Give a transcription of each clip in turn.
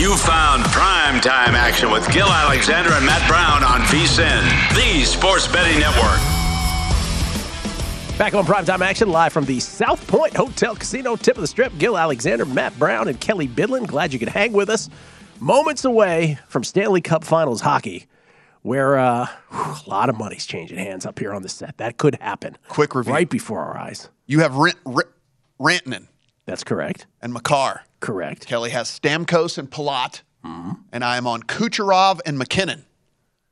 You found prime time action with Gill Alexander and Matt Brown on VSIN, the sports betting network. Back on primetime action, live from the South Point Hotel Casino, tip of the strip. Gill Alexander, Matt Brown, and Kelly Bidlin. Glad you could hang with us. Moments away from Stanley Cup Finals hockey, where uh, whew, a lot of money's changing hands up here on the set. That could happen. Quick review. Right before our eyes. You have Rent, Rent, Rantanen That's correct. and Makar. Correct. Kelly has Stamkos and Palat. And I am on Kucherov and MacKinnon.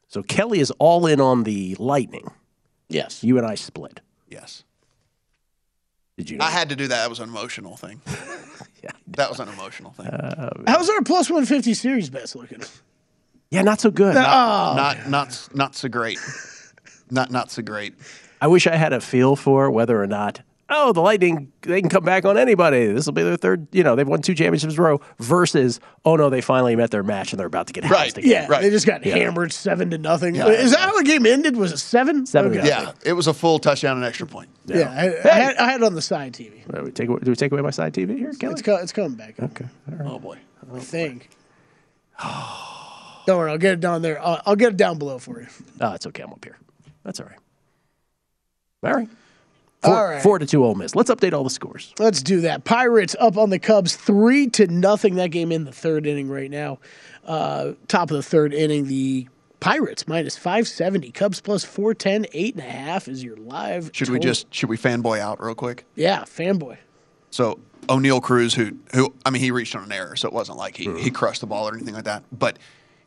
So Kelly is all in on the Lightning. Yes. You and I split. Yes. Did you? Know? I had to do that. That was an emotional thing. yeah. That was an emotional thing. Um, How's our plus 150 series bets looking? yeah, not so good. Oh, not not not so great. Not not so great. I wish I had a feel for whether or not, oh, the Lightning, they can come back on anybody. This will be their third, you know, they've won two championships in a row versus, oh no, they finally met their match and they're about to get Right. again. yeah, Right. they just got Yeah. hammered seven to nothing. Is that how the game ended? Was it seven? Seven Okay. Yeah, it was a full touchdown and extra point. Yeah, I, I, had, I had it on the side TV. Do we take, away- do we take away my side TV here, Kelly? It's, co- it's coming back. okay. Oh boy. I think. Don't worry, I'll get it down there. I'll, I'll get it down below for you. Oh, it's okay. I'm up here. That's all right. All right. Four, All right. four to two Ole Miss. Let's update all the scores. Let's do that. Pirates up on the Cubs three to nothing. That game in the third inning right now. Uh, top of the third inning, the Pirates minus five seventy. Cubs plus four ten. Eight and a half is your live. Should we just should we fanboy out real quick? Yeah, fanboy. So Oneil Cruz, who who I mean, he reached on an error, so it wasn't like he, Mm-hmm. he crushed the ball or anything like that. But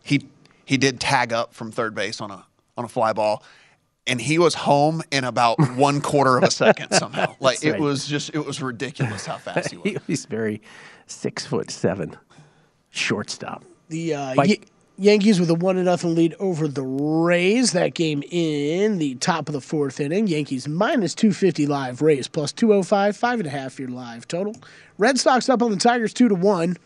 he he did tag up from third base on a on a fly ball, and he was home in about one quarter of a second somehow. Like That's it was just it was ridiculous how fast he was. He's very six foot seven shortstop. The uh, Mike- Yan- Yankees with a one to nothing lead over the Rays. That game in the top of the fourth inning. Yankees minus two fifty live. Rays plus two oh five. Five and a half your live total. Red Sox up on the Tigers two to one.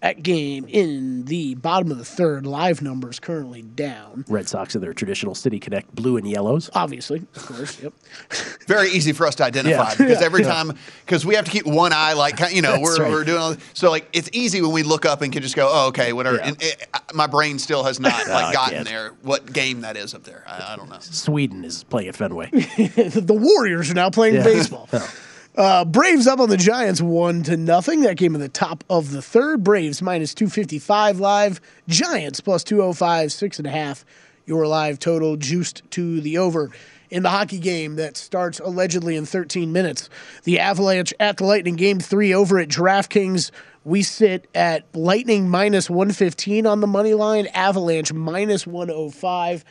That game in the bottom of the third. Live numbers currently down. Red Sox in their traditional City Connect blue and yellows. Obviously, of course. Yep. Very easy for us to identify Yeah. because every time because we have to keep one eye like you know we're, right. we're doing all, so like it's easy when we look up and can just go oh okay whatever Yeah. and it, uh, my brain still has not I like oh, gotten can't. there what game that is up there I, I don't know Sweden is playing at Fenway. the Warriors are now playing baseball. Oh. Uh, Braves up on the Giants one to nothing. That game in the top of the third. Braves minus two fifty five live. Giants plus two oh five six and a half. Your live total juiced to the over. in the hockey game that starts allegedly in 13 minutes. The Avalanche at the Lightning game three over at DraftKings. We sit at Lightning minus 115 on the money line, Avalanche minus 105.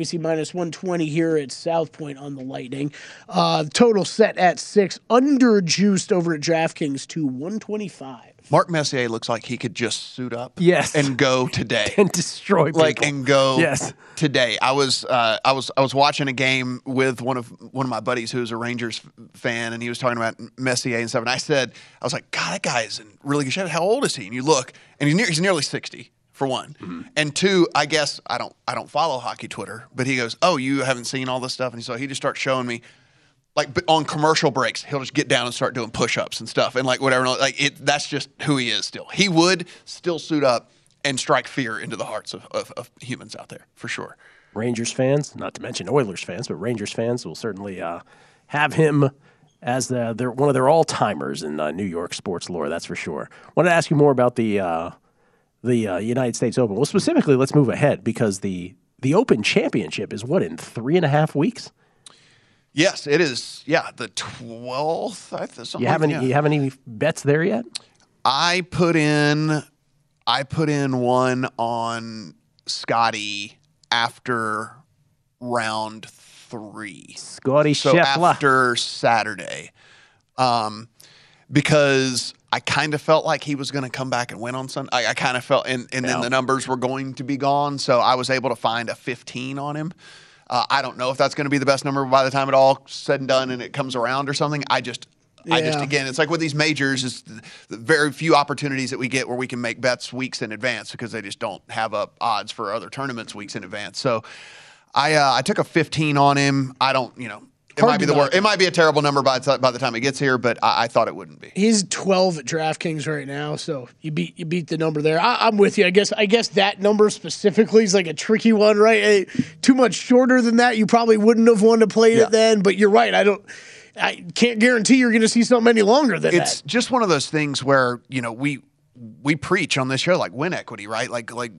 We see minus 120 here at South Point on the Lightning. Uh, total set at six, under juiced over at DraftKings to 125. Mark Messier looks like he could just suit up, Yes. and go today, and destroy people. like and go Yes. today. I was uh, I was I was watching a game with one of one of my buddies who's a Rangers fan, and he was talking about Messier and stuff. And I said, I was like, God, that guy is in really good shape. How old is he? And you look, and he's near, he's nearly sixty for one, Mm-hmm. and two, I guess I don't I don't follow hockey Twitter, but he goes, Oh, you haven't seen all this stuff, and so he just starts showing me. Like on commercial breaks, he'll just get down and start doing push-ups and stuff, and like whatever. Like it, that's just who he is. Still, he would still suit up and strike fear into the hearts of, of, of humans out there for sure. Rangers fans, not to mention Oilers fans, but Rangers fans will certainly uh, have him as the, their, one of their all timers in uh, New York sports lore. That's for sure. wanted to ask you more about the uh, the uh, United States Open. Well, specifically, let's move ahead because the the Open Championship is what in three and a half weeks. Yes, it is. Yeah, the twelfth. I th- something You have like- any yeah. you have any bets there yet? I put in, I put in one on Scotty after round three. Scotty so Scheffler. after Saturday, um, because I kind of felt like he was going to come back and win on Sunday. I, I kind of felt, and, and then Yeah. the numbers were going to be gone, so I was able to find a 15 on him. Uh, I don't know if that's going to be the best number by the time it all said and done and it comes around or something. I just, I just again, it's like with these majors, the very few opportunities that we get where we can make bets weeks in advance because they just don't have up odds for other tournaments weeks in advance. So, I uh, I took a 15 on him. I don't, you know, it Hard might be the worst. It might be a terrible number by the, by the time it gets here, but I, I thought it wouldn't be. He's 12 at DraftKings right now, so you beat you beat the number there. I, I'm with you. I guess I guess that number specifically is like a tricky one, right? Too much shorter than that, you probably wouldn't have wanted to play Yeah. it then. But you're right. I don't. I can't guarantee you're going to see something any longer than It's that. just one of those things where you know we we preach on this show like win equity, right? Like like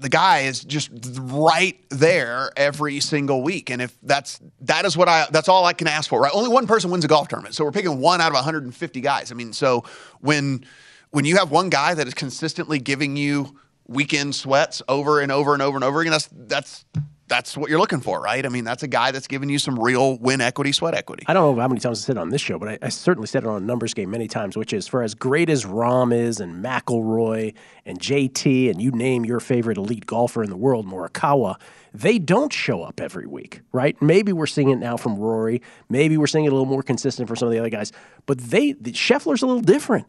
the guy is just right there every single week, and if that's that is what I that's all I can ask for, right? Only one person wins a golf tournament, so we're picking one out of 150 guys. I mean, so when when you have one guy that is consistently giving you weekend sweats over and over and over and over again, that's that's that's what you're looking for, right? I mean, that's a guy that's giving you some real win equity, sweat equity. I don't know how many times I said it on this show, but I, I certainly said it on a numbers game many times, which is for as great as Rahm is and McIlroy and JT and you name your favorite elite golfer in the world, Morikawa, they don't show up every week, right? Maybe we're seeing it now from Rory. Maybe we're seeing it a little more consistent for some of the other guys. But they, the, Scheffler's a little different.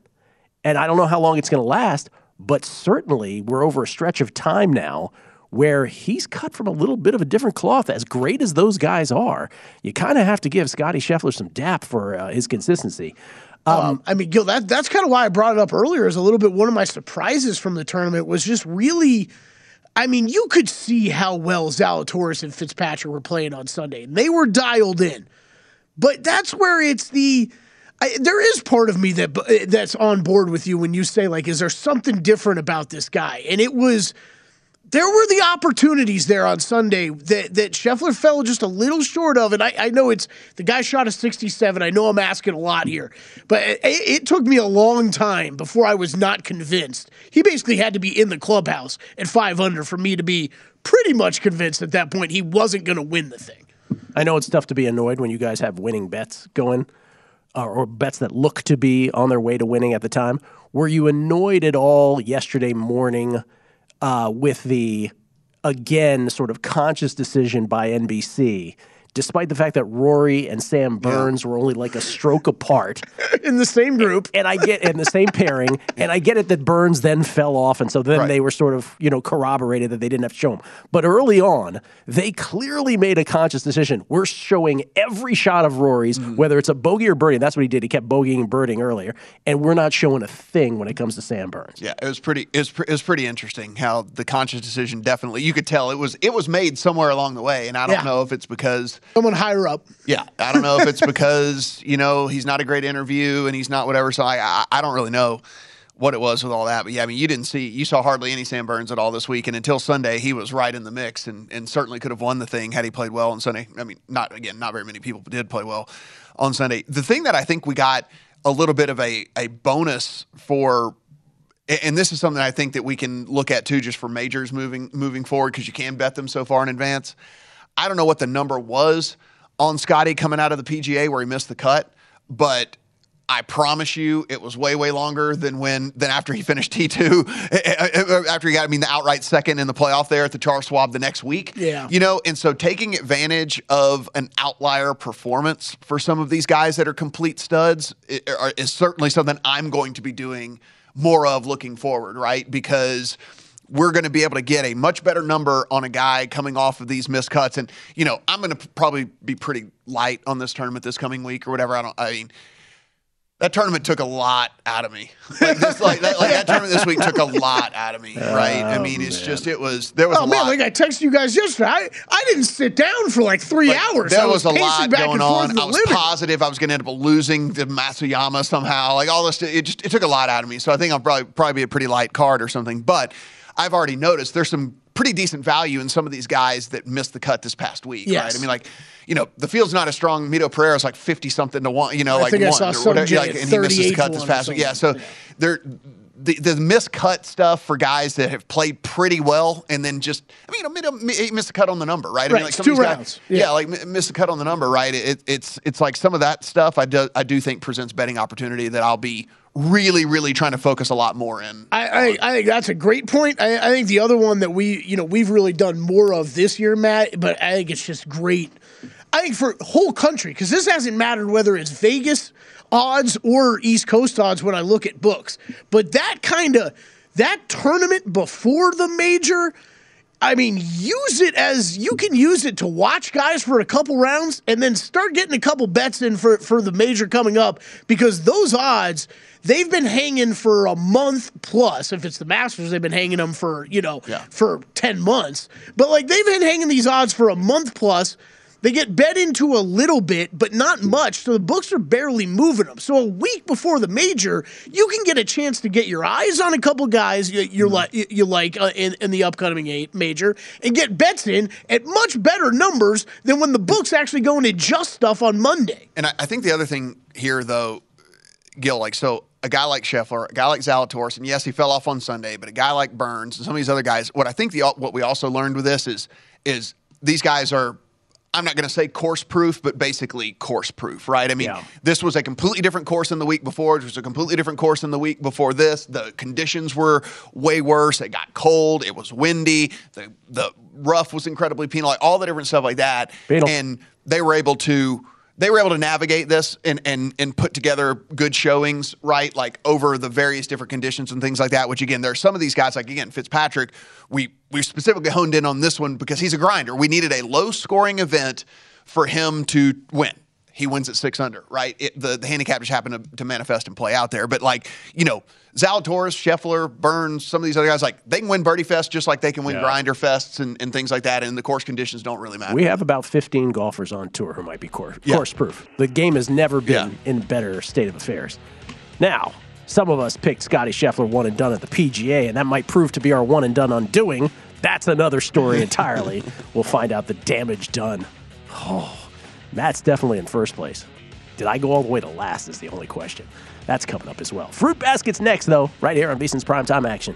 And I don't know how long it's going to last, but certainly we're over a stretch of time now where he's cut from a little bit of a different cloth. As great as those guys are, you kind of have to give Scotty Scheffler some dap for uh, his consistency. Um, I mean, Gill, that that's kind of why I brought it up earlier. Is a little bit one of my surprises from the tournament was just really. I mean, you could see how well Zalatoris and Fitzpatrick were playing on Sunday, and they were dialed in. But that's where it's the. I, there is part of me that that's on board with you when you say like, is there something different about this guy? And it was there were the opportunities there on Sunday that, that Scheffler fell just a little short of. And I, I know it's the guy shot a 67. I know I'm asking a lot here, but it, it took me a long time before I was not convinced. He basically had to be in the clubhouse at five under for me to be pretty much convinced at that point he wasn't going to win the thing. I know it's tough to be annoyed when you guys have winning bets going, uh, or bets that look to be on their way to winning at the time. Were you annoyed at all yesterday morning uh, with the again sort of conscious decision by NBC, despite the fact that Rory and Sam Burns were only like a stroke apart in the same group, and I get in the same pairing, and I get it that Burns then fell off, and so then Right. they were sort of you know corroborated that they didn't have to show him. But early on, they clearly made a conscious decision. We're showing every shot of Rory's, Mm-hmm. whether it's a bogey or birdie. That's what he did. He kept bogeying and birding earlier, and we're not showing a thing when it comes to Sam Burns. Yeah, it was pretty. It was, pre- it was pretty interesting how the conscious decision definitely. You could tell it was it was made somewhere along the way, and I don't Yeah. know if it's because Someone higher up. yeah, I don't know if it's because you know he's not a great interview and he's not whatever. So I I, I don't really know what it was with all that. But yeah, I mean, you didn't see, you saw hardly any Sam Burns at all this week. And until Sunday, he was right in the mix and, and certainly could have won the thing had he played well on Sunday. I mean, not, again, not very many people did play well on Sunday. The thing that I think we got a little bit of a, a bonus for and this is something I think that we can look at too, just for majors moving moving forward, because you can bet them so far in advance. I don't know what the number was on Scotty coming out of the PGA where he missed the cut, but I promise you, it was way way longer than when than after he finished T two. Eh, eh, eh, after he got, I mean, the outright second in the playoff there at the Charles Schwab the next week. Yeah, you know, and so taking advantage of an outlier performance for some of these guys that are complete studs is certainly something I'm going to be doing more of looking forward, right? Because we're going to be able to get a much better number on a guy coming off of these missed cuts. And, you know, I'm going to probably be pretty light on this tournament this coming week or whatever. I don't, I mean, that tournament took a lot out of me. Like, this, like, that, like that tournament this week took a lot out of me, right? I oh, mean, it's man. just it was there was oh a man, lot. like I texted you guys yesterday. I, I didn't sit down for like three Like, hours. There I was, a lot going on. I was living. positive I was going to end up losing to Matsuyama somehow. Like all this, it just it took a lot out of me. So I think I'll probably probably be a pretty light card or something. But I've already noticed there's some pretty decent value in some of these guys that missed the cut this past week. Yes. Right? I mean, like you know, the field's not as strong. Mito Pereira's like fifty something to one. You know, I like one or whatever. Like, and he missed his 38 cut this past week. Yeah. So something. they're the, the miscut stuff for guys that have played pretty well and then just, I mean, you know, mid- missed a cut on the number, right? I Right, mean, like some two of these guys- rounds. yeah. Yeah. like mi- missed a cut on the number, right? It, it's it's like some of that stuff I do I do think presents betting opportunity that I'll be really really trying to focus a lot more in. I, I, I think that's a great point. I, I think the other one that we, you know, we've really done more of this year, Matt, but I think it's just great. I think for whole country, because this hasn't mattered whether it's Vegas odds or East Coast odds when I look at books. But that kind of that tournament before the major, I mean, use it as you can use it to watch guys for a couple rounds and then start getting a couple bets in for, for the major coming up because those odds, they've been hanging for a month plus. If it's the Masters, they've been hanging them for, you know, Yeah. for 10 months. But like they've been hanging these odds for a month plus. They get bet into a little bit, but not much. So the books are barely moving them. So a week before the major, you can get a chance to get your eyes on a couple guys you, you're Mm-hmm. li- you like uh, in, in the upcoming a- major and get bets in at much better numbers than when the books actually go and adjust stuff on Monday. And I, I think the other thing here, though, Gill, like so, a guy like Scheffler, a guy like Zalatoris, and yes, he fell off on Sunday, but a guy like Burns and some of these other guys. What I think the what we also learned with this is is these guys are. I'm not going to say course proof, but basically course proof, right? I mean, Yeah. this was a completely different course than the week before. It was a completely different course than the week before this. The conditions were way worse. It got cold. It was windy. The the rough was incredibly penal. Like all the different stuff like that. Penal. And they were able to they were able to navigate this and and and put together good showings, right? Like over the various different conditions and things like that. Which again, there are some of these guys, like again Fitzpatrick. We we specifically honed in on this one because he's a grinder. We needed a low scoring event for him to win. He wins at six under, right? It, the, the handicap just happened to, to manifest and play out there. But like, you know, Zalatoris, Scheffler, Burns, some of these other guys, like they can win Birdie Fest just like they can win Yeah. Grinder Fests and, and things like that. And the course conditions don't really matter. We have about 15 golfers on tour who might be course, Yeah. course proof. The game has never been Yeah. in better state of affairs. Now, some of us picked Scotty Scheffler one and done at the PGA, and that might prove to be our one and done undoing. That's another story entirely. we'll find out the damage done. Oh, Matt's definitely in first place. Did I go all the way to last? Is the only question. That's coming up as well. Fruit baskets next, though, right here on VSIN's Primetime Action.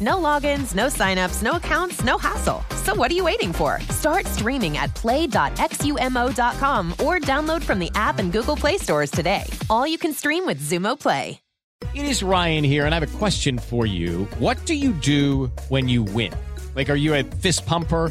No logins, no signups, no accounts, no hassle. So what are you waiting for? Start streaming at play.xumo.com or download from the app and Google Play stores today. All you can stream with Xumo Play. It is Ryan here, and I have a question for you. What do you do when you win? Like, are you a fist pumper?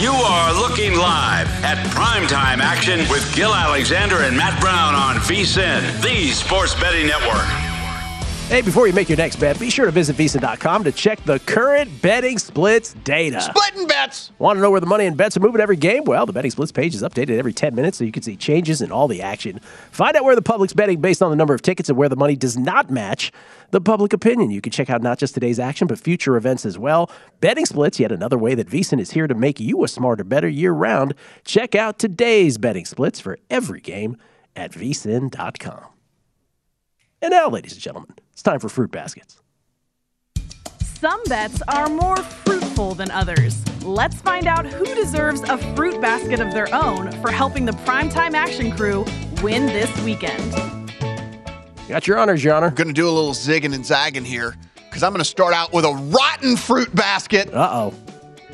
You are looking live at primetime action with Gill Alexander and Matt Brown on VSIN, the sports betting network. Hey, before you make your next bet, be sure to visit vsin.com to check the current betting splits data. Splitting bets. Want to know where the money and bets are moving every game? Well, the betting splits page is updated every 10 minutes so you can see changes in all the action. Find out where the public's betting based on the number of tickets and where the money does not match the public opinion. You can check out not just today's action, but future events as well. Betting splits, yet another way that VSIN is here to make you a smarter, better year round. Check out today's betting splits for every game at vsin.com. And now, ladies and gentlemen, it's time for Fruit Baskets. Some bets are more fruitful than others. Let's find out who deserves a fruit basket of their own for helping the primetime action crew win this weekend. Got your honors, Your Honor. Going to do a little zigging and zagging here because I'm going to start out with a rotten fruit basket. Uh oh.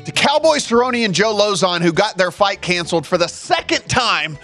The Cowboy Cerrone and Joe Lauzon, who got their fight canceled for the second time.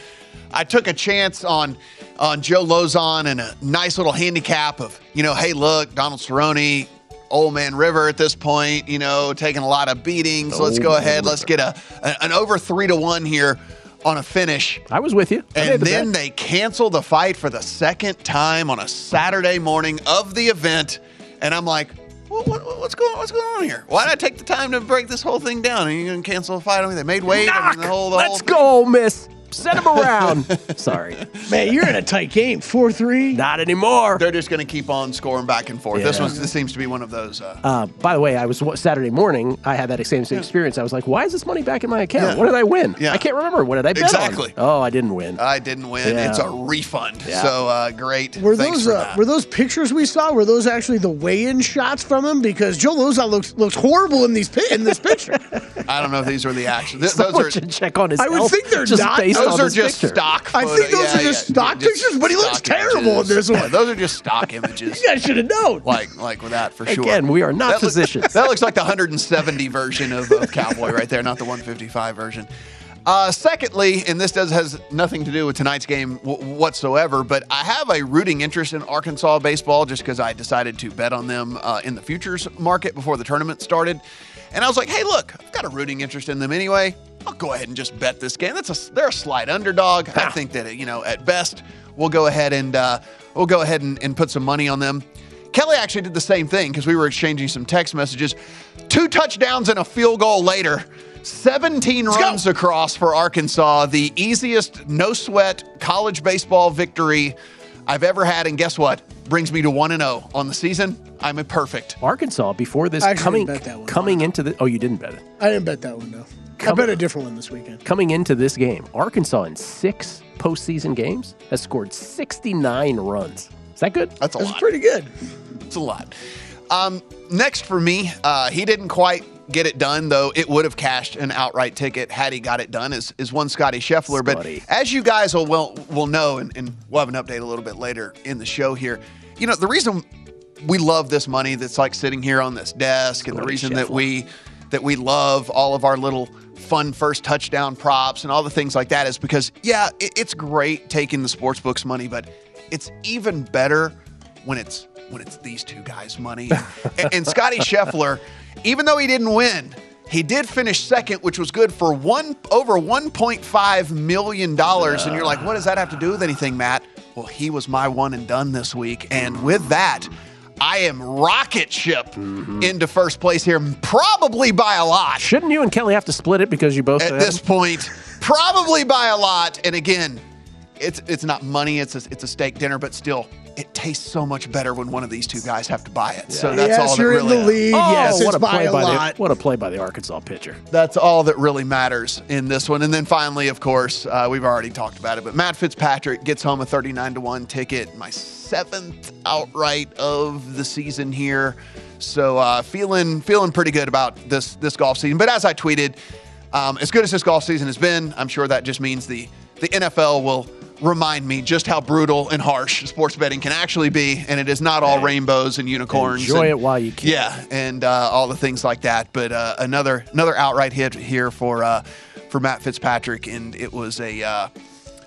I took a chance on on Joe Lauzon and a nice little handicap of, you know, hey, look, Donald Cerrone, Old Man River at this point, you know, taking a lot of beatings. Let's go ahead. Man Let's get a, a- an over three to one here on a finish. I was with you. I And the then bet. they cancel the fight for the second time on a Saturday morning of the event. And I'm like, what, what, what's going what's going on here? Why did I take the time to break this whole thing down? And you're going to cancel a fight on me? They made weight. I mean, the whole, the Let's whole go, Miss. Send him around. Sorry. Man, you're in a tight game. 4 3. Not anymore. They're just going to keep on scoring back and forth. This Yeah. was this seems to be one of those. Uh, Uh, by the way, I was Saturday morning. I had that same, same experience. I was like, "Why is this money back in my account? Yeah. What did I win? Yeah. I can't remember. What did I bet Exactly. on? Oh, I didn't win. I didn't win. Yeah. It's a refund. Yeah. So uh, great. Were Thanks those for uh, that. were those pictures we saw? Were those actually the weigh-in shots from him? Because Joe Lauzon looks looks horrible in these pi- in this picture. I don't know if these were the actual. Th- those Someone are should check on his. I would health think they're just not. based those are just picture. stock. I think those yeah, are just yeah, stock just pictures, but he looks terrible images. in this one. those are just stock images. You guys should have known. like like with that for sure. Again, we are not That looks- physicians. that looks like the 170 version of, of Cowboy right there, not the 155 version. Uh, secondly, and this does has nothing to do with tonight's game w- whatsoever, but I have a rooting interest in Arkansas baseball just because I decided to bet on them uh, in the futures market before the tournament started. And I was like, hey, look, I've got a rooting interest in them anyway. I'll go ahead and just bet this game. That's a they're a slight underdog. I think that you know at best we'll go ahead and uh, we'll go ahead and, and put some money on them. Kelly actually did the same thing because we were exchanging some text messages. Two touchdowns and a field goal later, 17 runs across for Arkansas, the easiest no sweat college baseball victory I've ever had. And guess what? Brings me to 1 0 on the season. I'm a perfect. Arkansas before this I actually coming bet that one. coming into the. Oh, you didn't bet it. I didn't bet that one though. I Come- bet a different one this weekend. Coming into this game, Arkansas in six postseason games has scored 69 runs. Is that good? That's a That's lot. pretty good. It's a lot. Um, next for me, uh, he didn't quite get it done, though it would have cashed an outright ticket had he got it done, is, is one Scotty Scheffler. Scotty. But as you guys will, will, will know, and, and we'll have an update a little bit later in the show here, you know, the reason we love this money that's like sitting here on this desk, and the Scotty reason that we that we love all of our little fun first touchdown props and all the things like that is because yeah, it, it's great taking the sports books money, but it's even better when it's when it's these two guys' money. and, and Scotty Scheffler even though he didn't win, he did finish second, which was good for one over 1.5 million dollars. And you're like, what does that have to do with anything, Matt? Well, he was my one and done this week, and with that. I am rocket ship into first place here, probably by a lot. Shouldn't you and Kelly have to split it because you both At this point, probably by a lot. And again, it's it's not money; it's a, it's a steak dinner, but still, it tastes so much better when one of these two guys have to buy it. So that's yes, all that you're really in the league. Oh, yes, what it's a by play a by lot. the what a play by the Arkansas pitcher. That's all that really matters in this one. And then finally, of course, uh, we've already talked about it, but Matt Fitzpatrick gets home a 39 to 1 ticket, my seventh outright of the season here. So uh, feeling feeling pretty good about this this golf season. But as I tweeted, um, as good as this golf season has been, I'm sure that just means the the NFL will remind me just how brutal and harsh sports betting can actually be, and it is not all rainbows and unicorns. Enjoy and- it while you can. Yeah, and uh, all the things like that. But uh, another another outright hit here for uh, for Matt Fitzpatrick, and it was a uh,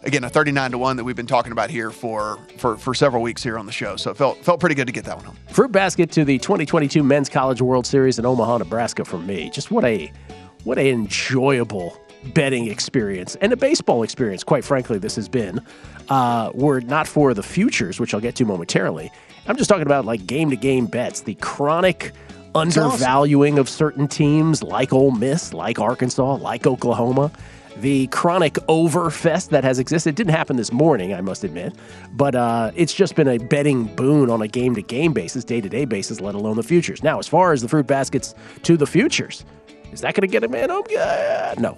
again a thirty nine to one that we've been talking about here for for for several weeks here on the show. So it felt felt pretty good to get that one home. Fruit basket to the 2022 Men's College World Series in Omaha, Nebraska for me. Just what a what a enjoyable betting experience and a baseball experience. Quite frankly, this has been. Uh, were not for the futures, which I'll get to momentarily. I'm just talking about like game to game bets, the chronic undervaluing of certain teams like Ole Miss, like Arkansas, like Oklahoma. The chronic overfest that has existed didn't happen this morning, I must admit, but uh, it's just been a betting boon on a game to game basis, day to day basis, let alone the futures. Now, as far as the fruit baskets to the futures, is that going to get a man home? Uh, no,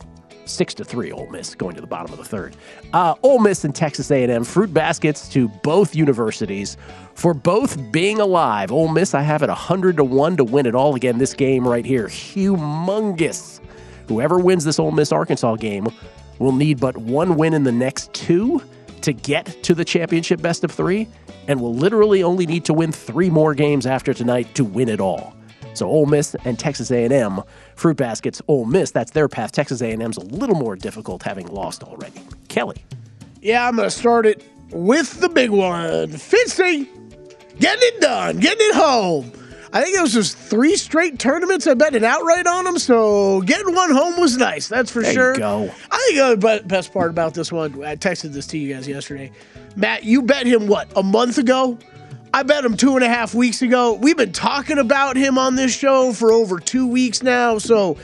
six to three. Ole Miss going to the bottom of the third. Uh, Ole Miss and Texas A&M fruit baskets to both universities for both being alive. Ole Miss, I have it hundred to one to win it all again. This game right here, humongous. Whoever wins this Ole Miss Arkansas game will need but one win in the next two to get to the championship best of three, and will literally only need to win three more games after tonight to win it all. So Ole Miss and Texas A&M, fruit baskets. Ole Miss, that's their path. Texas A&M's a little more difficult, having lost already. Kelly, Yeah, I'm going to start it with the big one. Fitzy, getting it done, getting it home. I think it was just three straight tournaments. I bet an outright on them, so getting one home was nice. That's for sure. There you sure. go. I think uh, the best part about this one, I texted this to you guys yesterday. Matt, you bet him what a month ago. I bet him two and a half weeks ago. We've been talking about him on this show for over two weeks now, so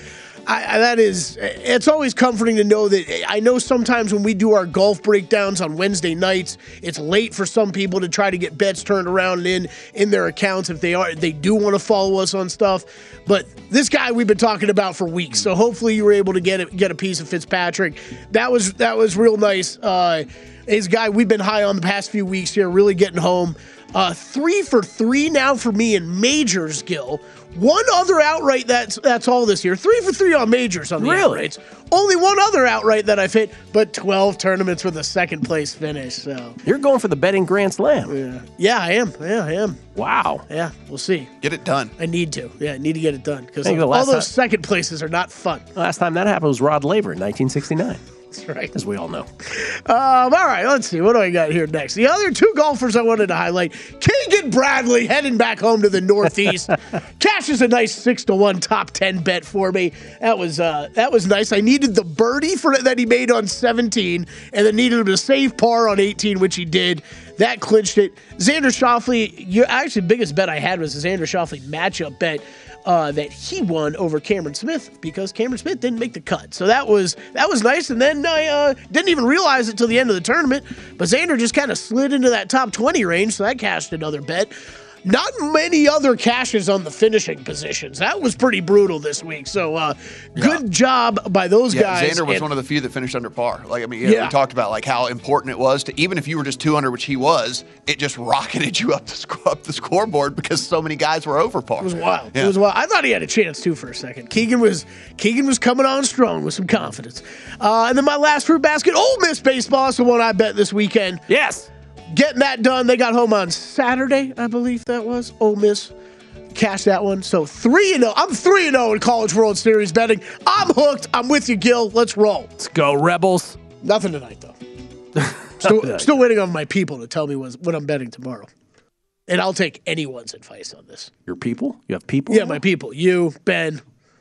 I, I- that is it's always comforting to know that I know sometimes when we do our golf breakdowns on Wednesday nights, it's late for some people to try to get bets turned around in in their accounts if they are they do want to follow us on stuff. But this guy we've been talking about for weeks, so hopefully you were able to get it, get a piece of Fitzpatrick. That was that was real nice. Uh, his guy we've been high on the past few weeks here, really getting home. Uh, three for three now for me in majors, Gill. One other outright that's that's all this year. Three for three on majors on the Really? outrights. Only one other outright that I've hit, but twelve tournaments with a second place finish. So you're going for the betting Grand Slam. yeah, yeah, I am. Yeah, I am. Wow. Yeah, we'll see. Get it done. I need to. Yeah, I need to get it done because I all those time- second places are not fun. Last time that happened was Rod Laver in 1969, That's right. as we all know. Um, all right, let's see. What do I got here next? The other two golfers I wanted to highlight Keegan Bradley heading back home to the Northeast. Cashes a nice six to one top ten bet for me. That was uh, that was nice. I needed the birdie for that he made on 17, and then needed him to save par on 18, which he did. That clinched it. Xander Schauffele, you actually biggest bet I had was the Xander Schauffele matchup bet uh, that he won over Cameron Smith because Cameron Smith didn't make the cut. So that was that was nice. And then I uh, didn't even realize it till the end of the tournament. But Xander just kind of slid into that top 20 range, so that cashed another bet. Not many other caches on the finishing positions. That was pretty brutal this week. So uh, good job by those Yeah, guys. Xander was And- one of the few that finished under par. Like I mean, yeah, Yeah. we talked about like how important it was to even if you were just 200, which he was, it just rocketed you up the sc- up the scoreboard because so many guys were over par. It was wild. Yeah. It was wild. I thought he had a chance too for a second. Keegan was Keegan was coming on strong with some confidence. Uh, and then my last fruit basket, Ole Miss baseball is the one I bet this weekend. Yes. Getting that done. They got home on Saturday, I believe that was. Ole Miss cashed that one. So three and zero. I'm three and zero in College World Series betting. I'm hooked. I'm with you, Gill. Let's roll. Let's go, Rebels. Nothing tonight though. Still, still waiting on my people to tell me what, what I'm betting tomorrow. And I'll take anyone's advice on this. Your people? You have people? Yeah, my people. You, Ben.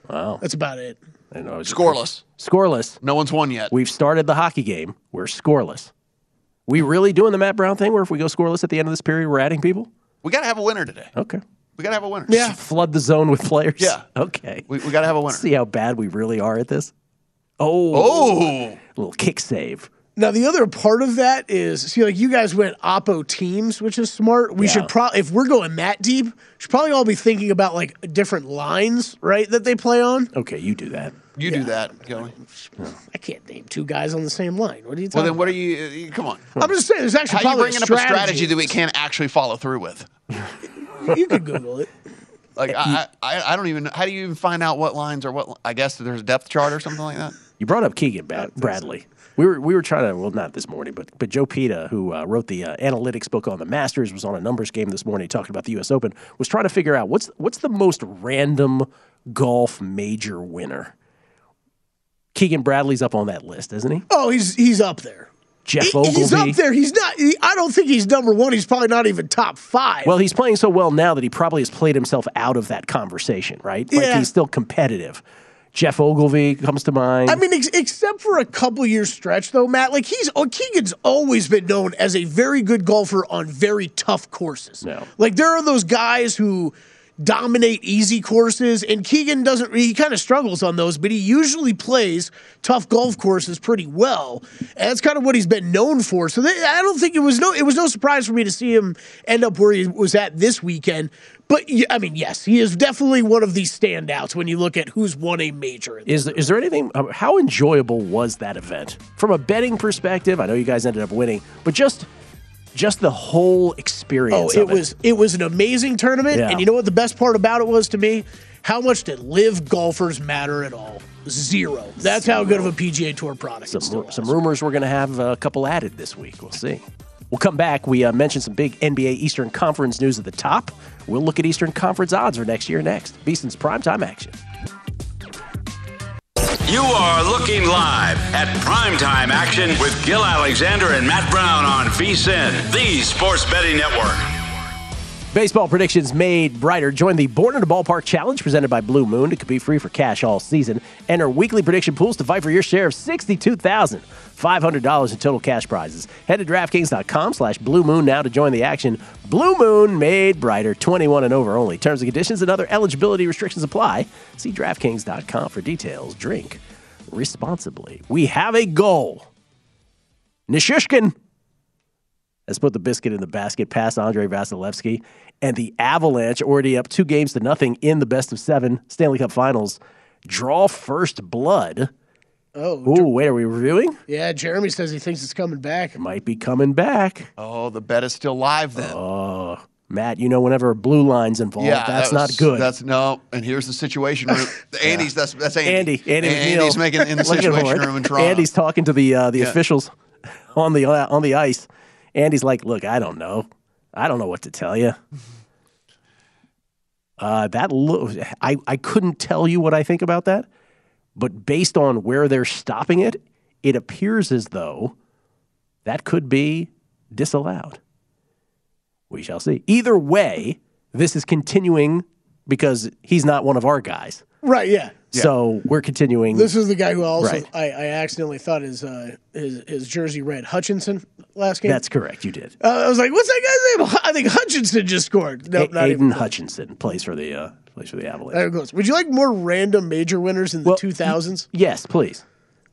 Wow. That's about it. I know. Scoreless. Scoreless. No one's won yet. We've started the hockey game. We're scoreless. We really doing the Matt Brown thing where if we go scoreless at the end of this period, we're adding people? We got to have a winner today. Okay. We got to have a winner. Just flood the zone with players? Yeah. Okay. We, we got to have a winner. See how bad we really are at this? Oh. Oh. little kick save. Now the other part of that is see, like you guys went oppo teams, which is smart. We Yeah. should probably, if we're going that deep, should probably all be thinking about like different lines, right? That they play on. Okay, you do that. You do that, Kelly. I can't name two guys on the same line. What are you Well, then what are you? uh, Come on. I'm just saying, there's actually How you bringing a up a strategy. strategy that we can't actually follow through with? you could Google it. Like I, I, I don't even. How do you even find out what lines are what? I guess there's a depth chart or something like that. You brought up Keegan Bradley. We were we were trying to well not this morning, but but Joe Pita, who uh, wrote the uh, analytics book on the Masters, was on a numbers game this morning talking about the U.S. Open. Was trying to figure out what's what's the most random golf major winner. Keegan Bradley's up on that list, isn't he? Oh, he's he's up there. Geoff He- Ogilvy. He's up there. He's not. He, I don't think he's number one. He's probably not even top five. Well, he's playing so well now that he probably has played himself out of that conversation, right? Like Yeah. he's still competitive. Geoff Ogilvy comes to mind. I mean, ex- except for a couple years stretch, though, Matt. Like he's oh, Keegan's always been known as a very good golfer on very tough courses. No. Like there are those guys who dominate easy courses, and Keegan doesn't. He kind of struggles on those, but he usually plays tough golf courses pretty well, and that's kind of what he's been known for. So they, I don't think it was no. It was no surprise for me to see him end up where he was at this weekend. But I mean, yes, he is definitely one of these standouts when you look at who's won a major. Is is there anything? uh, How enjoyable was that event from a betting perspective? I know you guys ended up winning, but just just the whole experience. Oh, it of was it was an amazing tournament, Yeah. and you know what the best part about it was to me? How much did LIV golfers matter at all? Zero. That's how good of a PGA Tour product. it some, some rumors we're going to have a couple added this week. We'll see. We'll come back. We uh, mentioned some big NBA Eastern Conference news at the top. We'll look at Eastern Conference odds for next year next. VSIN's primetime action. You are looking live at primetime action with Gill Alexander and Matt Brown on VSIN, the Sports Betting Network. Baseball predictions made brighter. Join the Born in a Ballpark Challenge presented by Blue Moon. It could be free for cash all season. Enter weekly prediction pools to fight for your share of $62,500 in total cash prizes. Head to DraftKings.com slash Blue Moon now to join the action. Blue Moon made brighter. 21 and over only. Terms and conditions and other eligibility restrictions apply. See DraftKings.com for details. Drink responsibly. We have a goal. Nichushkin has put the biscuit in the basket past Andrei Vasilevskiy. And the Avalanche, already up two games to nothing in the best of seven Stanley Cup finals, draw first blood. Oh, Ooh, wait, are we reviewing? Yeah, Jeremy says he thinks it's coming back. It might be coming back. Oh, the bet is still live then. Oh, Matt, you know, whenever blue line's involved, that's that not was- good. That's no. And here's the situation room. Andy's that's that's Andy. Andy, Andy Andy's McNeil. making in the situation room in Toronto. Andy's talking to the uh, the Yeah. officials on the uh, on the ice. Andy's like, "Look, I don't know. I don't know what to tell you." Uh, that lo- I I couldn't tell you what I think about that, but based on where they're stopping it, it appears as though that could be disallowed. We shall see. Either way, this is continuing because he's not one of our guys. Right, yeah. So we're continuing. This is the guy who also Right. I, I accidentally thought his uh, his his jersey read Hutchinson last game. That's correct. You did. Uh, I was like, what's that guy's name? I think Hutchinson just scored. No, A- not even. Aidan Hutchinson plays for the uh, plays for the Avalanche. There it goes. Would you like more random major winners in the two thousands? Yes, please.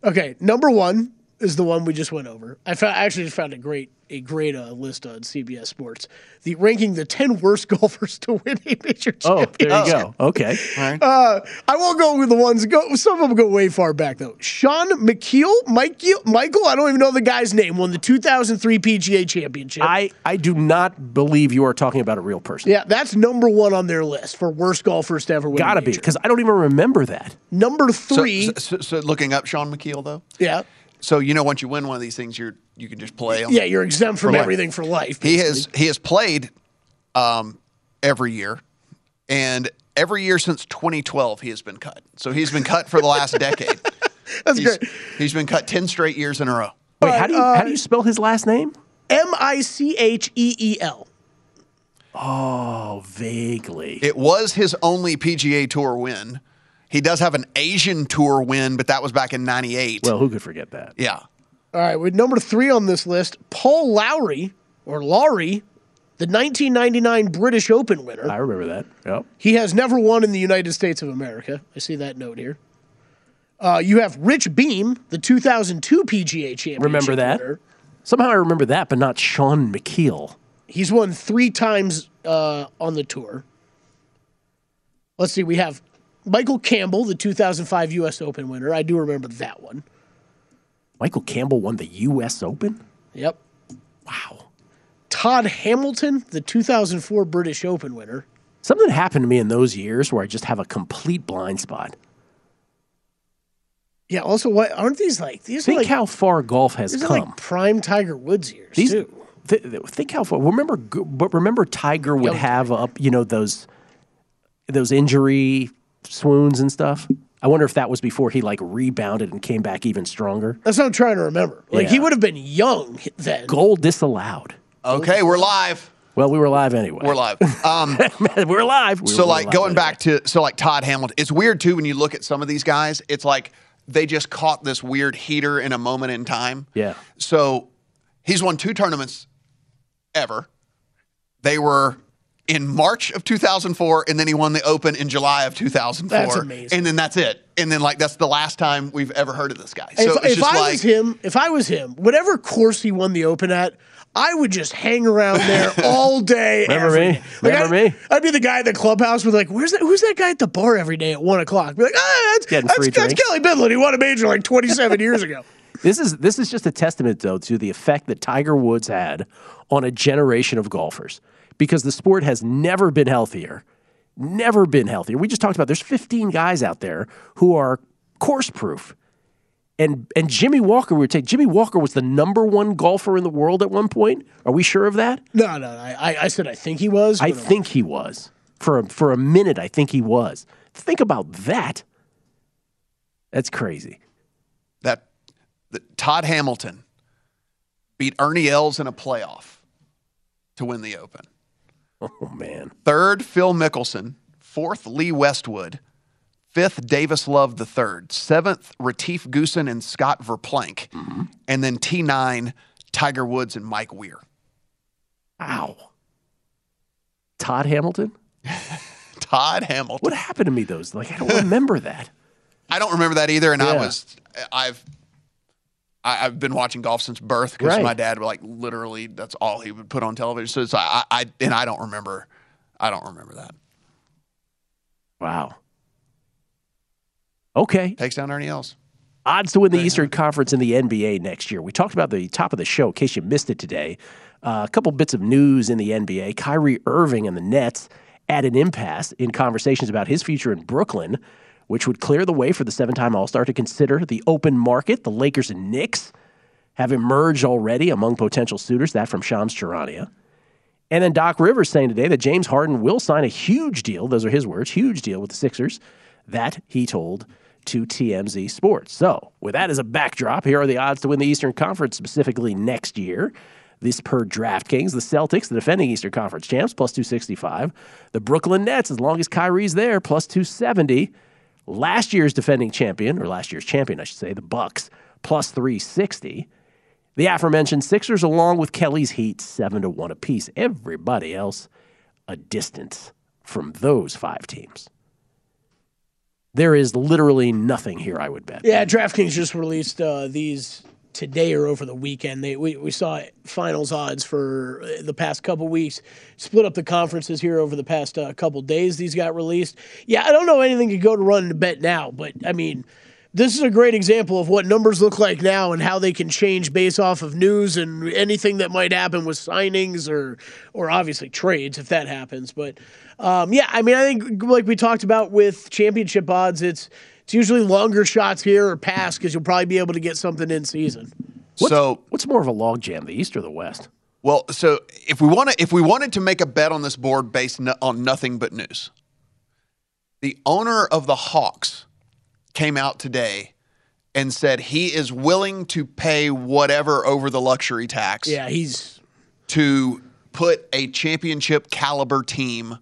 Okay, number one is the one we just went over. I found I actually just found a great a great uh, list on CBS Sports. The ranking the ten worst golfers to win a major Oh, championship. there you go. Okay. Uh, I won't go with the ones. Go. Some of them go way far back though. Shaun Micheel, Michael, Michael. I don't even know the guy's name. Won the 2003 PGA Championship. I, I do not believe you are talking about a real person. yeah, that's number one on their list for worst golfers to ever win. Gotta be major. because I don't even remember that. Number three. So, so, so looking up Shaun Micheel though. yeah, So you know, once you win one of these things, you're you can just play. 'em yeah, you're exempt from for life. everything for life. He has he has played um, every year, and every year since 2012 he has been cut. So he's been cut for the last decade. That's he's, great. He's been cut 10 straight years in a row. Wait, how do you how do you spell his last name? M I C H E E L. Oh, vaguely. It was his only PGA Tour win. He does have an Asian Tour win, but that was back in '98. Well, who could forget that? Yeah. All right, with number three on this list, Paul Lawrie or Lowry, the 1999 British Open winner. I remember that. Yep. He has never won in the United States of America. I see that note here. Uh, you have Rich Beem, the 2002 PGA champion. Remember that? Somehow I remember that, but not Shaun Micheel. He's won three times uh, on the tour. Let's see. We have Michael Campbell, the 2005 U.S. Open winner. I do remember that one. Michael Campbell won the U.S. Open. Yep. Wow. Todd Hamilton, the 2004 British Open winner. Something happened to me in those years where I just have a complete blind spot. Yeah. Also, what aren't these like? These Think are like, how far golf has these are come. like prime Tiger Woods years These, too. th- th- think how far. Remember, but remember, Tiger would Young have up, you know, those those injury swoons and stuff. I wonder if that was before he like rebounded and came back even stronger. That's what I'm trying to remember. Like he would have been young then. Goal disallowed. Okay, we're live. Well, we were live anyway. We're live. Um, we're live. We so were like live going anyway. back to so like Todd Hamilton, it's weird too when you look at some of these guys. It's like they just caught this weird heater in a moment in time. Yeah. So he's won two tournaments ever. They were in March of 2004, and then he won the Open in July of 2004. That's amazing. And then that's it. And then like that's the last time we've ever heard of this guy. So if it's if just I like was him, if I was him, whatever course he won the Open at, I would just hang around there all day. Remember every me? day. Like, Remember I'd, me? I'd be the guy at the clubhouse with like, "Where's that? Who's that guy at the bar every day at one o'clock?" Be like, "Ah, that's, Getting that's, that's. Kelly Bidlin. He won a major like 27 years ago." This is this is just a testament though to the effect that Tiger Woods had on a generation of golfers because the sport has never been healthier. Never been healthier. We just talked about there's 15 guys out there who are course proof. And and Jimmy Walker we would take Jimmy Walker was the number one golfer in the world at one point. Are we sure of that? No, no, I, I- I said I think he was. I but I'm- think he was. For a, for a minute I think he was. Think about that. That's crazy. that, that Todd Hamilton beat Ernie Els in a playoff to win the Open. Oh man. Third, Phil Mickelson. Fourth, Lee Westwood. Fifth, Davis Love the third. Seventh, Retief Goosen and Scott Verplank. Mm-hmm. And then T9, Tiger Woods and Mike Weir. Wow. Todd Hamilton? Todd Hamilton. What happened to me those? Like I don't remember that. I don't remember that either. And I was, I've, I, I've been watching golf since birth because Right. my dad would like literally that's all he would put on television. So it's, I, I, and I don't remember, I don't remember that. Wow. Okay. Takes down Ernie Els. Odds to win the Eastern Conference in the NBA next year. We talked about the top of the show in case you missed it today. Uh, a couple bits of news in the NBA. Kyrie Irving and the Nets at an impasse in conversations about his future in Brooklyn, which would clear the way for the seven time All Star to consider the open market. The Lakers and Knicks have emerged already among potential suitors, that from Shams Charania. And then Doc Rivers saying today that James Harden will sign a huge deal, those are his words, huge deal with the Sixers, that he told to TMZ Sports. So, with that as a backdrop, here are the odds to win the Eastern Conference specifically next year. This per DraftKings, the Celtics, the defending Eastern Conference champs, plus 265. The Brooklyn Nets, as long as Kyrie's there, plus 270. Last year's defending champion, or last year's champion, I should say, the Bucks, plus 360. The aforementioned Sixers, along with Kelly's Heat, seven to one apiece. Everybody else, a distance from those five teams. There is literally nothing here, I would bet. Yeah, DraftKings just released uh, these today or over the weekend. They we, we saw finals odds for uh, the past couple weeks. Split up the conferences here over the past uh, couple days. These got released. Yeah, I don't know anything to go to run to bet now, but I mean. This is a great example of what numbers look like now and how they can change based off of news and anything that might happen with signings or, or obviously trades if that happens. But um, yeah, I mean, I think like we talked about with championship odds, it's it's usually longer shots here or pass because you'll probably be able to get something in season. so What's more of a logjam, the East or the West? Well, so if we want to, if we wanted to make a bet on this board based no, on nothing but news, the owner of the Hawks came out today and said he is willing to pay whatever over the luxury tax Yeah, he's to put a championship caliber team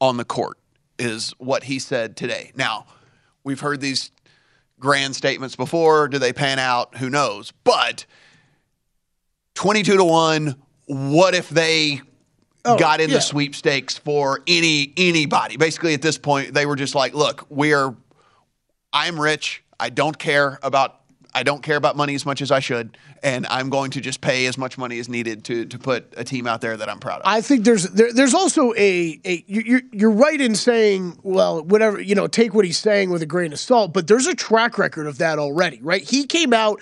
on the court, is what he said today. Now, we've heard these grand statements before. Do they pan out? Who knows? But 22 to 1, what if they Oh, got in yeah. the sweepstakes for any anybody? Basically at this point they were just like, look, we're I'm rich. I don't care about I don't care about money as much as I should, and I'm going to just pay as much money as needed to to put a team out there that I'm proud of. I think there's there, there's also a a you- you're you're right in saying well whatever you know take what he's saying with a grain of salt, but there's a track record of that already, right? He came out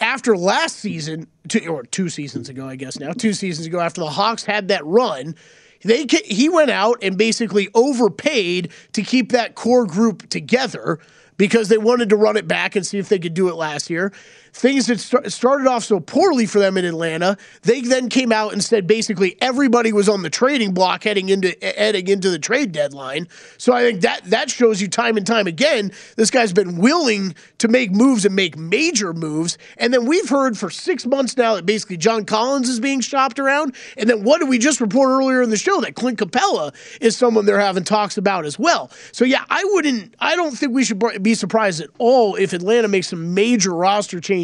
after last season, two, or two seasons ago, I guess now, two seasons ago after the Hawks had that run. They he went out and basically overpaid to keep that core group together because they wanted to run it back and see if they could do it last year. Things that st- started off so poorly for them in Atlanta, they then came out and said basically everybody was on the trading block heading into heading into the trade deadline. So I think that that shows you time and time again this guy's been willing to make moves and make major moves. And then we've heard for six months now that basically John Collins is being shopped around. And then what did we just report earlier in the show that Clint Capela is someone they're having talks about as well. So yeah, I wouldn't. I don't think we should be surprised at all if Atlanta makes some major roster changes.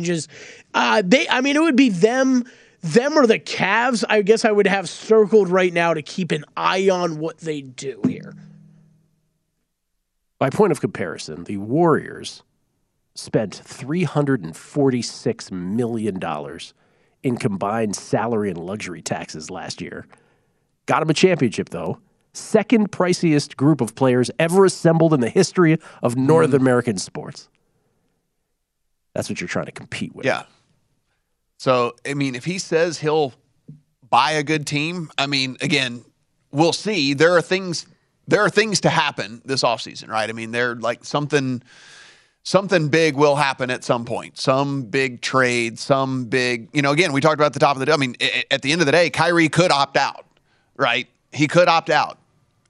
Uh, they, I mean, it would be them. Them or the Cavs, I guess I would have circled right now to keep an eye on what they do here. By point of comparison, the Warriors spent $346 million in combined salary and luxury taxes last year. Got them a championship, though. Second priciest group of players ever assembled in the history of North American sports. That's what you're trying to compete with. Yeah. So, I mean, if he says he'll buy a good team, I mean, again, we'll see. There are things there are things to happen this offseason, right? I mean, there like something something big will happen at some point. Some big trade, some big, you know, again, we talked about the top of the. I mean, at the end of the day, Kyrie could opt out, right? He could opt out.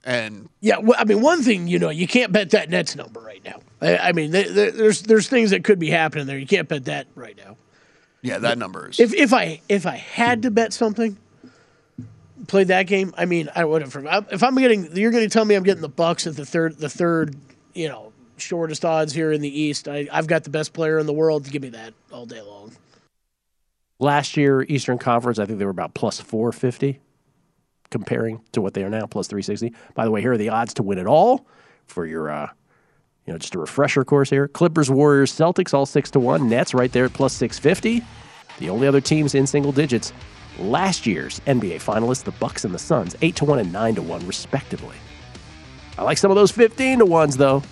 And Yeah, well, I mean, one thing you know, you can't bet that Nets number right now. I, I mean, th- th- there's there's things that could be happening there. You can't bet that right now. yeah, that number is If if I if I had to bet something, play that game. I mean, I would have. If I'm getting, you're going to tell me I'm getting the Bucks at the third the third, you know, shortest odds here in the East. I, I've got the best player in the world. To give me that all day long. Last year, Eastern Conference, I think they were about plus 450 comparing to what they are now, plus 360. By the way, here are the odds to win it all for your, uh, you know, just a refresher course here. Clippers, Warriors, Celtics, all 6 to 1. Nets right there at plus 650. The only other teams in single digits, last year's NBA finalists, the Bucks and the Suns, 8 to 1 and 9 to 1, respectively. I like some of those 15 to 1s, though.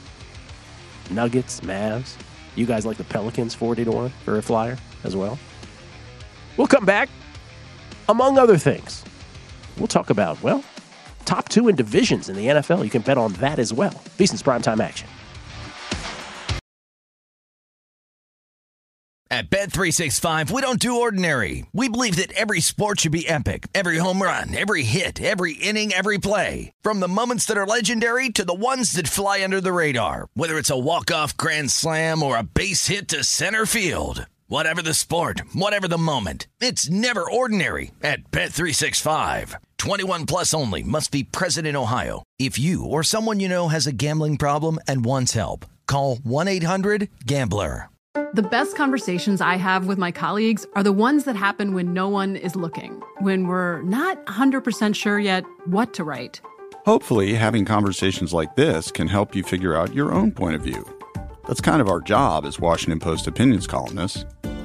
Nuggets, Mavs. You guys like the Pelicans, 40 to 1 for a flyer as well. We'll come back. Among other things, we'll talk about, well, top two in divisions in the NFL. You can bet on that as well. VSiN's primetime action. At Bet365, we don't do ordinary. We believe that every sport should be epic. Every home run, every hit, every inning, every play. From the moments that are legendary to the ones that fly under the radar. Whether it's a walk-off grand slam or a base hit to center field. Whatever the sport, whatever the moment. It's never ordinary at Bet365. 21 plus only must be present in Ohio. If you or someone you know has a gambling problem and wants help, call 1-800-GAMBLER. The best conversations I have with my colleagues are the ones that happen when no one is looking, when we're not 100% sure yet what to write. Hopefully, having conversations like this can help you figure out your own point of view. That's kind of our job as Washington Post opinions columnists.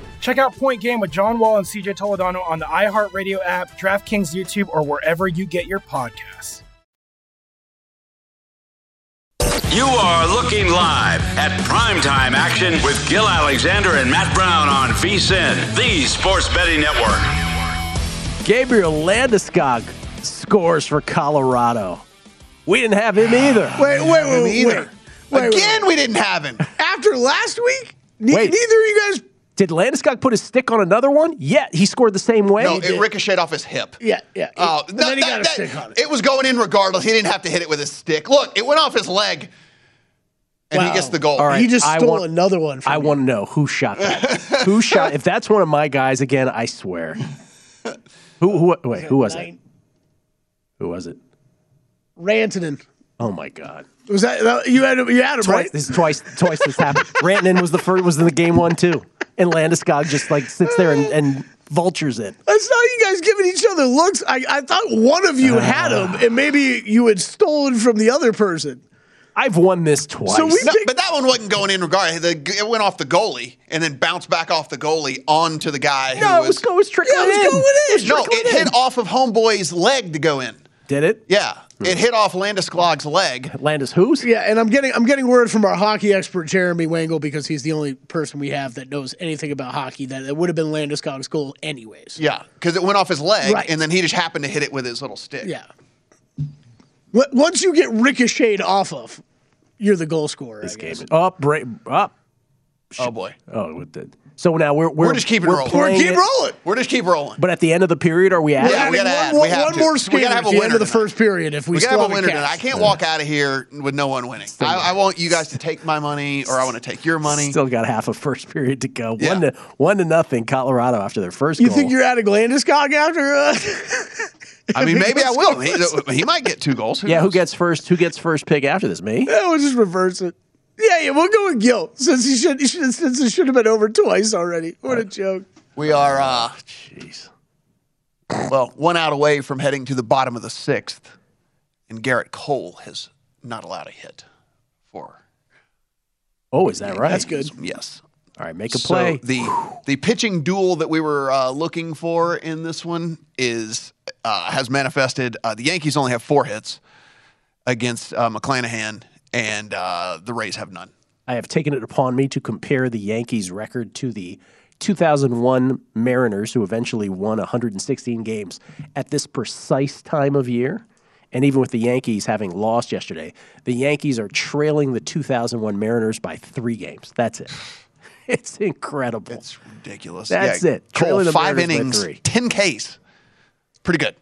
Check out Point Game with John Wall and CJ Toledano on the iHeartRadio app, DraftKings YouTube, or wherever you get your podcasts. You are looking live at primetime action with Gill Alexander and Matt Brown on VSIN, the sports betting network. Gabriel Landeskog scores for Colorado. We didn't have him either. Wait, wait, wait, wait, either. wait. Wait, Again, we didn't have him. After last week, ne- Wait. neither of you guys. Did Landeskog put his stick on another one? Yeah, he scored the same way. No, it ricocheted off his hip. Yeah, yeah. Oh, And no, then he that- got a that- stick on it. It was going in regardless. He didn't have to hit it with his stick. Look, it went off his leg, and he gets the goal. All right, He just I stole want- another one from I you. want to know who shot that. who shot? If that's one of my guys again, I swear. Who? Who? Wait, who was it? Who was it? Rantanen. Oh my God! Was that, that you had him? You had him Twice, right? this twice, twice this happened. Rantanen was the first, was in the game one too, and Landeskog just like sits there and, and vultures it. I saw you guys giving each other looks. I, I thought one of you had him, and maybe you had stolen from the other person. I've won this twice. So we No, picked- but that one wasn't going in regard. The, it went off the goalie and then bounced back off the goalie onto the guy who no, it was. was, go- it was trickling Yeah, it was in. going in. It was no, it in. hit off of Homeboy's leg to go in. Did it? Yeah, hmm. it hit off Landis Landeskog's leg. Landis who's? Yeah, and I'm getting I'm getting word from our hockey expert Jeremy Wangle because he's the only person we have that knows anything about hockey that it would have been Landis Landeskog's goal anyways. Yeah, because it went off his leg, Right. and then he just happened to hit it with his little stick. Yeah. Wh- Once you get ricocheted off of, you're the goal scorer. This I game guess. is up, break, up. Oh boy, Oh, it did. So now we're we're, we're, just keeping rolling. we're rolling. playing Keep it, rolling. We're just keep rolling. But at the end of the period, are we at? Yeah, Adding we gotta add. one, We have one to. more We gotta at have a the end winner of the first period. If we, We still gotta have a have winner cash. tonight. I can't walk out of here with no one winning. I, I want you guys to take my money, or I want to take your money. Still got half a first period to go. Yeah. One to one to nothing. Colorado after their first You goal. think you're adding Landeskog after? Uh, I mean, maybe I will. He, he might get two goals. yeah, who gets first? Who gets first pick after this? Me. Yeah, we'll just reverse it. Yeah, yeah, we'll go with Gill since he should, he should since it should have been over twice already. What a joke! We are, uh, Jeez. well, one out away from heading to the bottom of the sixth, and Gerrit Cole has not allowed a hit for. Oh, is that right? That's good. Yes. All right, make a play. So play. the the pitching duel that we were uh, looking for in this one is uh, has manifested. Uh, the Yankees only have four hits against uh, McClanahan, and uh, the Rays have none. I have taken it upon me to compare the Yankees' record to the 2001 Mariners, who eventually won 116 games at this precise time of year. And even with the Yankees having lost yesterday, the Yankees are trailing the 2001 Mariners by three games. That's it. It's incredible. It's ridiculous. That's Yeah, it. Cole, five innings, ten Ks. Pretty good.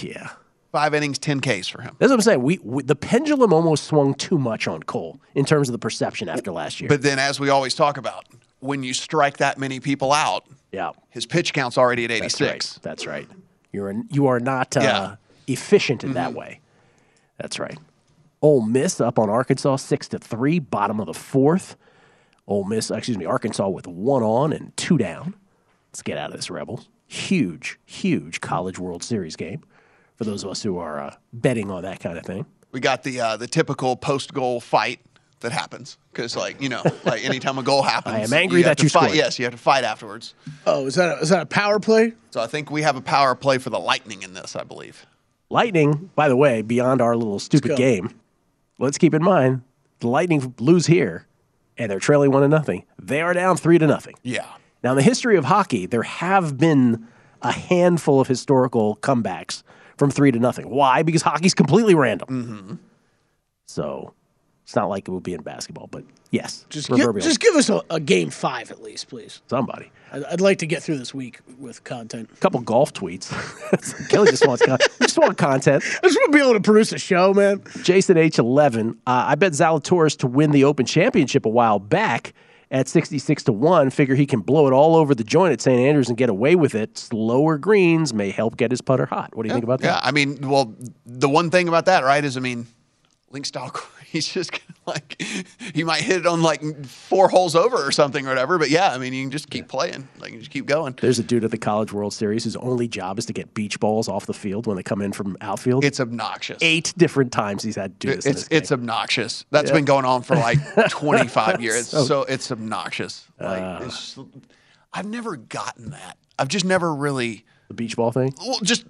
yeah. Five innings, ten Ks for him. That's what I'm saying. We, we the pendulum almost swung too much on Cole in terms of the perception after last year. But then, as we always talk about, when you strike that many people out, yeah, his pitch count's already at That's 86. right. That's right. You're an, you are not uh, Yeah. efficient in that way. That's right. Ole Miss up on Arkansas six to three, bottom of the fourth. Ole Miss, excuse me, Arkansas with one on and two down. Let's get out of this, Rebels. Huge, huge College World Series game for those of us who are uh, betting on that kind of thing. We got the uh, the typical post goal fight that happens because, like you know, like anytime a goal happens, I am angry have that you fight. scored. Yes, you have to fight afterwards. Oh, is that a, is that a power play? So I think we have a power play for the Lightning in this. I believe. Lightning, by the way, beyond our little stupid go. game, let's keep in mind the Lightning lose here and they're trailing one to nothing. They are down three to nothing. Yeah. Now, in the history of hockey, there have been a handful of historical comebacks from three to nothing. Why? Because hockey's completely random. Mm-hmm. So it's not like it would be in basketball, but yes, Just, gi- proverbial. just give us a, a game five at least, please. somebody. I'd, I'd like to get through this week with content. A couple golf tweets. Kelly just wants con- just want content. I just want to be able to produce a show, man. Jason H11. Uh, I bet Zalatoris to win the Open Championship a while back at 66 to 1. Figure he can blow it all over the joint at St. Andrews and get away with it. Slower greens may help get his putter hot. What do you think about that? Yeah. I mean, well, the one thing about that, right, is I mean, link style. He's just gonna, like he might hit it on like four holes over or something or whatever. But yeah, I mean, you can just keep playing, like you just keep going. There's a dude at the College World Series whose only job is to get beach balls off the field when they come in from outfield. It's obnoxious. Eight different times he's had to do this. in It's game. it's obnoxious. That's Yeah. been going on for like 25 years. So- So, it's obnoxious. Like Uh. it's, I've never gotten that. I've just never really the beach ball thing. well, just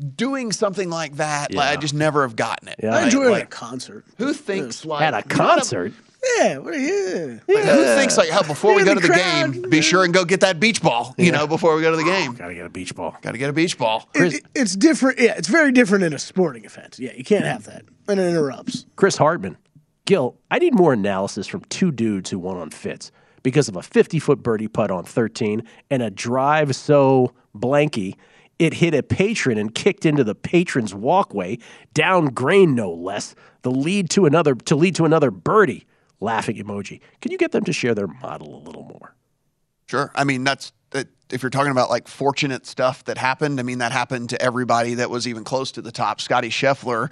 doing something like that. Like, I just never have gotten it. Yeah. I Like- enjoy it at a concert. who thinks like At a you know what concert. Yeah, what are you? Like, Who thinks like, how before we go the to the crowd. game, be sure and go get that beach ball, you know, before we go to the game. Gotta get a beach ball. Got to get a beach ball. It- it- it's different. Yeah, it's very different in a sporting event. Yeah, you can't have that. And it interrupts. Chris Hartman. Gil, I need more analysis from two dudes who won on Fitz because of a 50 foot birdie putt on 13 and a drive so blanky it hit a patron and kicked into the patron's walkway, down grain no less, the lead to another to lead to another birdie. Laughing emoji. Can you get them to share their model a little more? Sure. I mean, that's that. If you're talking about like fortunate stuff that happened, I mean, that happened to everybody that was even close to the top. Scotty Scheffler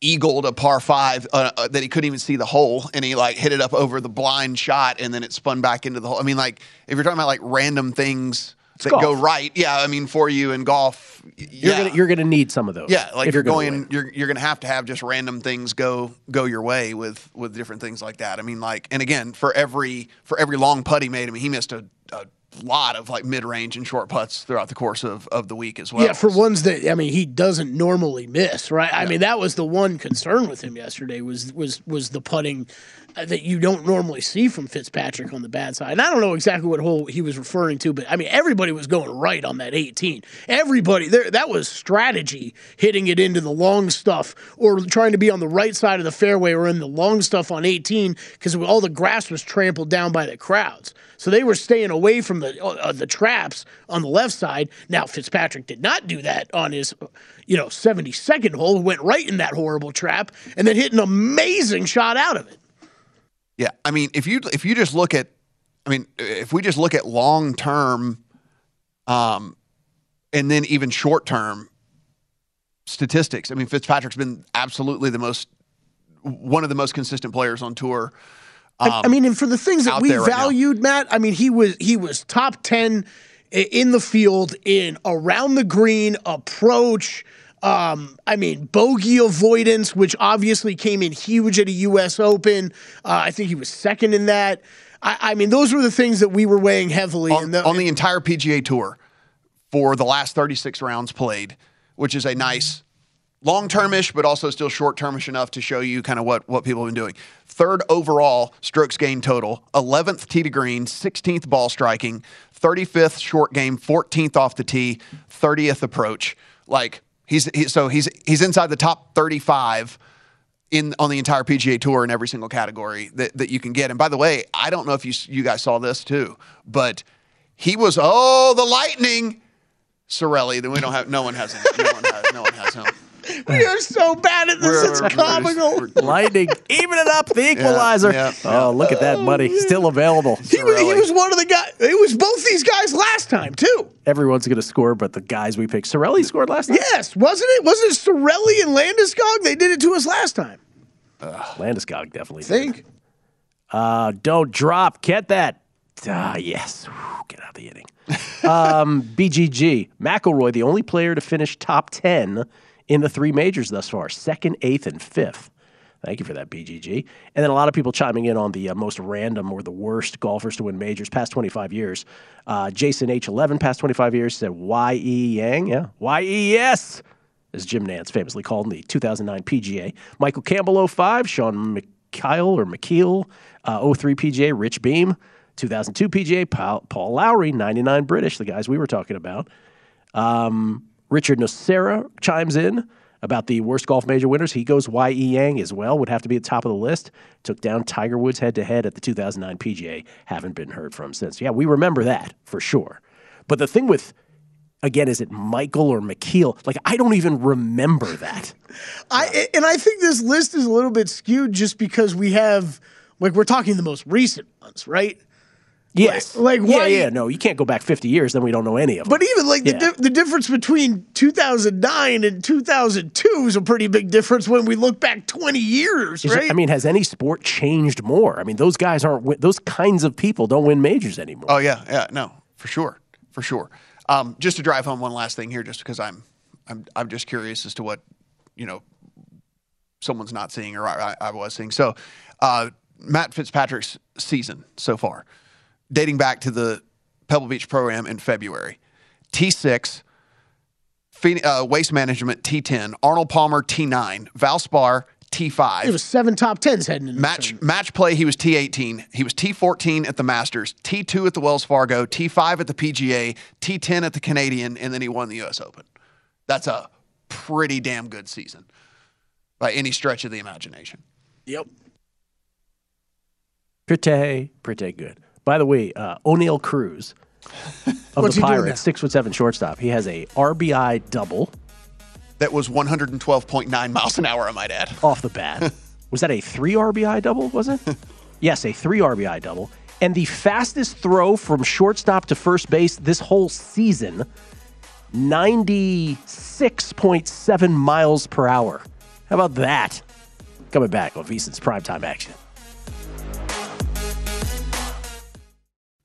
eagled a par five uh, uh, that he couldn't even see the hole, and he like hit it up over the blind shot, and then it spun back into the hole. I mean, like if you're talking about like random things that golf. go right, yeah. I mean, for you in golf, y- You're gonna you're gonna need some of those. Yeah, like if you're going, win. you're you're gonna have to have just random things go go your way with with different things like that. I mean, like, and again, for every for every long putt he made, I mean, he missed a, a lot of like mid range and short putts throughout the course of of the week as well. yeah, for ones that I mean, he doesn't normally miss, right? I mean, that was the one concern with him yesterday was was was the putting uh, that you don't normally see from Fitzpatrick on the bad side. And I don't know exactly what hole he was referring to, but I mean, everybody was going right on that 18. Everybody there, that was strategy hitting it into the long stuff or trying to be on the right side of the fairway or in the long stuff on 18 because all the grass was trampled down by the crowds. So they were staying away from the uh, the traps on the left side. Now Fitzpatrick did not do that on his, you know, 72nd hole. Went right in that horrible trap and then hit an amazing shot out of it. Yeah, I mean, if you if you just look at, I mean, if we just look at long term, um, and then even short term statistics, I mean, Fitzpatrick's been absolutely the most one of the most consistent players on tour. I- um, I mean, and for the things that we there right valued, Matt, I mean, he was he was top ten in the field in around the green approach. Um, I mean, bogey avoidance, which obviously came in huge at a U.S. Open. Uh, I think he was second in that. I, I mean, those were the things that we were weighing heavily. on, in the, on the entire PGA Tour for the last 36 rounds played, which is a nice long termish, but also still short termish enough to show you kind of what, what people have been doing. Third overall strokes gained total, 11th tee to green, 16th ball striking, 35th short game, 14th off the tee, 30th approach. Like he's he, so he's he's inside the top 35 in on the entire PGA Tour in every single category that, that you can get. And by the way, I don't know if you you guys saw this too, but he was oh the lightning, Cirelli. Then we don't have no one has him. No one has no one has him. We are so bad at this; We're- it's we're- we're comical. Lightning, even it up, the equalizer. yeah, Oh, look at that money. Still available. he, was, he was one of the guys. It was both these guys last time too. Everyone's going to score, but the guys we picked. Cirelli scored last night. Yes, wasn't it? Wasn't it Cirelli and Landeskog? They did it to us last time. Landeskog definitely. Think. Did. Uh, don't drop. Get that. Ah, yes. Whew, get out the inning. um, BGG. McIlroy, the only player to finish top 10 in the three majors thus far second, eighth, and fifth. Thank you for that, BGG. And then a lot of people chiming in on the uh, most random or the worst golfers to win majors past 25 years. Uh, Jason H11, past 25 years, said Y.E. Yang. Yeah. Y.E.S. as Jim Nantz famously called in the 2009 PGA. Michael Campbell 05, Sean McKyle or McKeel, uh, 03 PGA, Rich Beem, 2002 PGA, Paul, Paul Lawrie, 99 British, the guys we were talking about. Um, Richard Nocera chimes in about the worst golf major winners. He goes Y.E. Yang as well, would have to be at the top of the list. Took down Tiger Woods head to head at the 2009 PGA. Haven't been heard from since. Yeah, we remember that for sure. But the thing with, again, is it Michael or McKeel? Like, I don't even remember that. I and I think this list is a little bit skewed just because we have like we're talking the most recent ones, right? Yes. Like, like yeah, why? yeah, no, you can't go back 50 years, then we don't know any of them. But even like the, di- the difference between 2009 and 2002 is a pretty big difference when we look back 20 years, Is it- I mean, has any sport changed more? I mean, those guys aren't, win- those kinds of people don't win majors anymore. Oh yeah, yeah, no, for sure, for sure. Um, just to drive home one last thing here, just because I'm, I'm, I'm just curious as to what, you know, someone's not seeing or I, I was seeing. So, uh, Matt Fitzpatrick's season so far, dating back to the Pebble Beach program in February, T6, uh, Waste Management T10, Arnold Palmer T9, Valspar T5. it was seven top tens heading into Match match play, he was T18. He was T14 at the Masters, T2 at the Wells Fargo, T5 at the PGA, T10 at the Canadian, and then he won the US Open. That's a pretty damn good season by any stretch of the imagination. Yep. Pretty, pretty good. By the way, uh, Oneil Cruz of the he doing Pirates, six foot seven shortstop. He has a RBI double That was 112.9 miles an hour, I might add. off the bat. was that a three RBI double? Was it? yes, a three RBI double. And the fastest throw from shortstop to first base this whole season, 96.7 miles per hour. How about that? Coming back on VSiN's primetime action.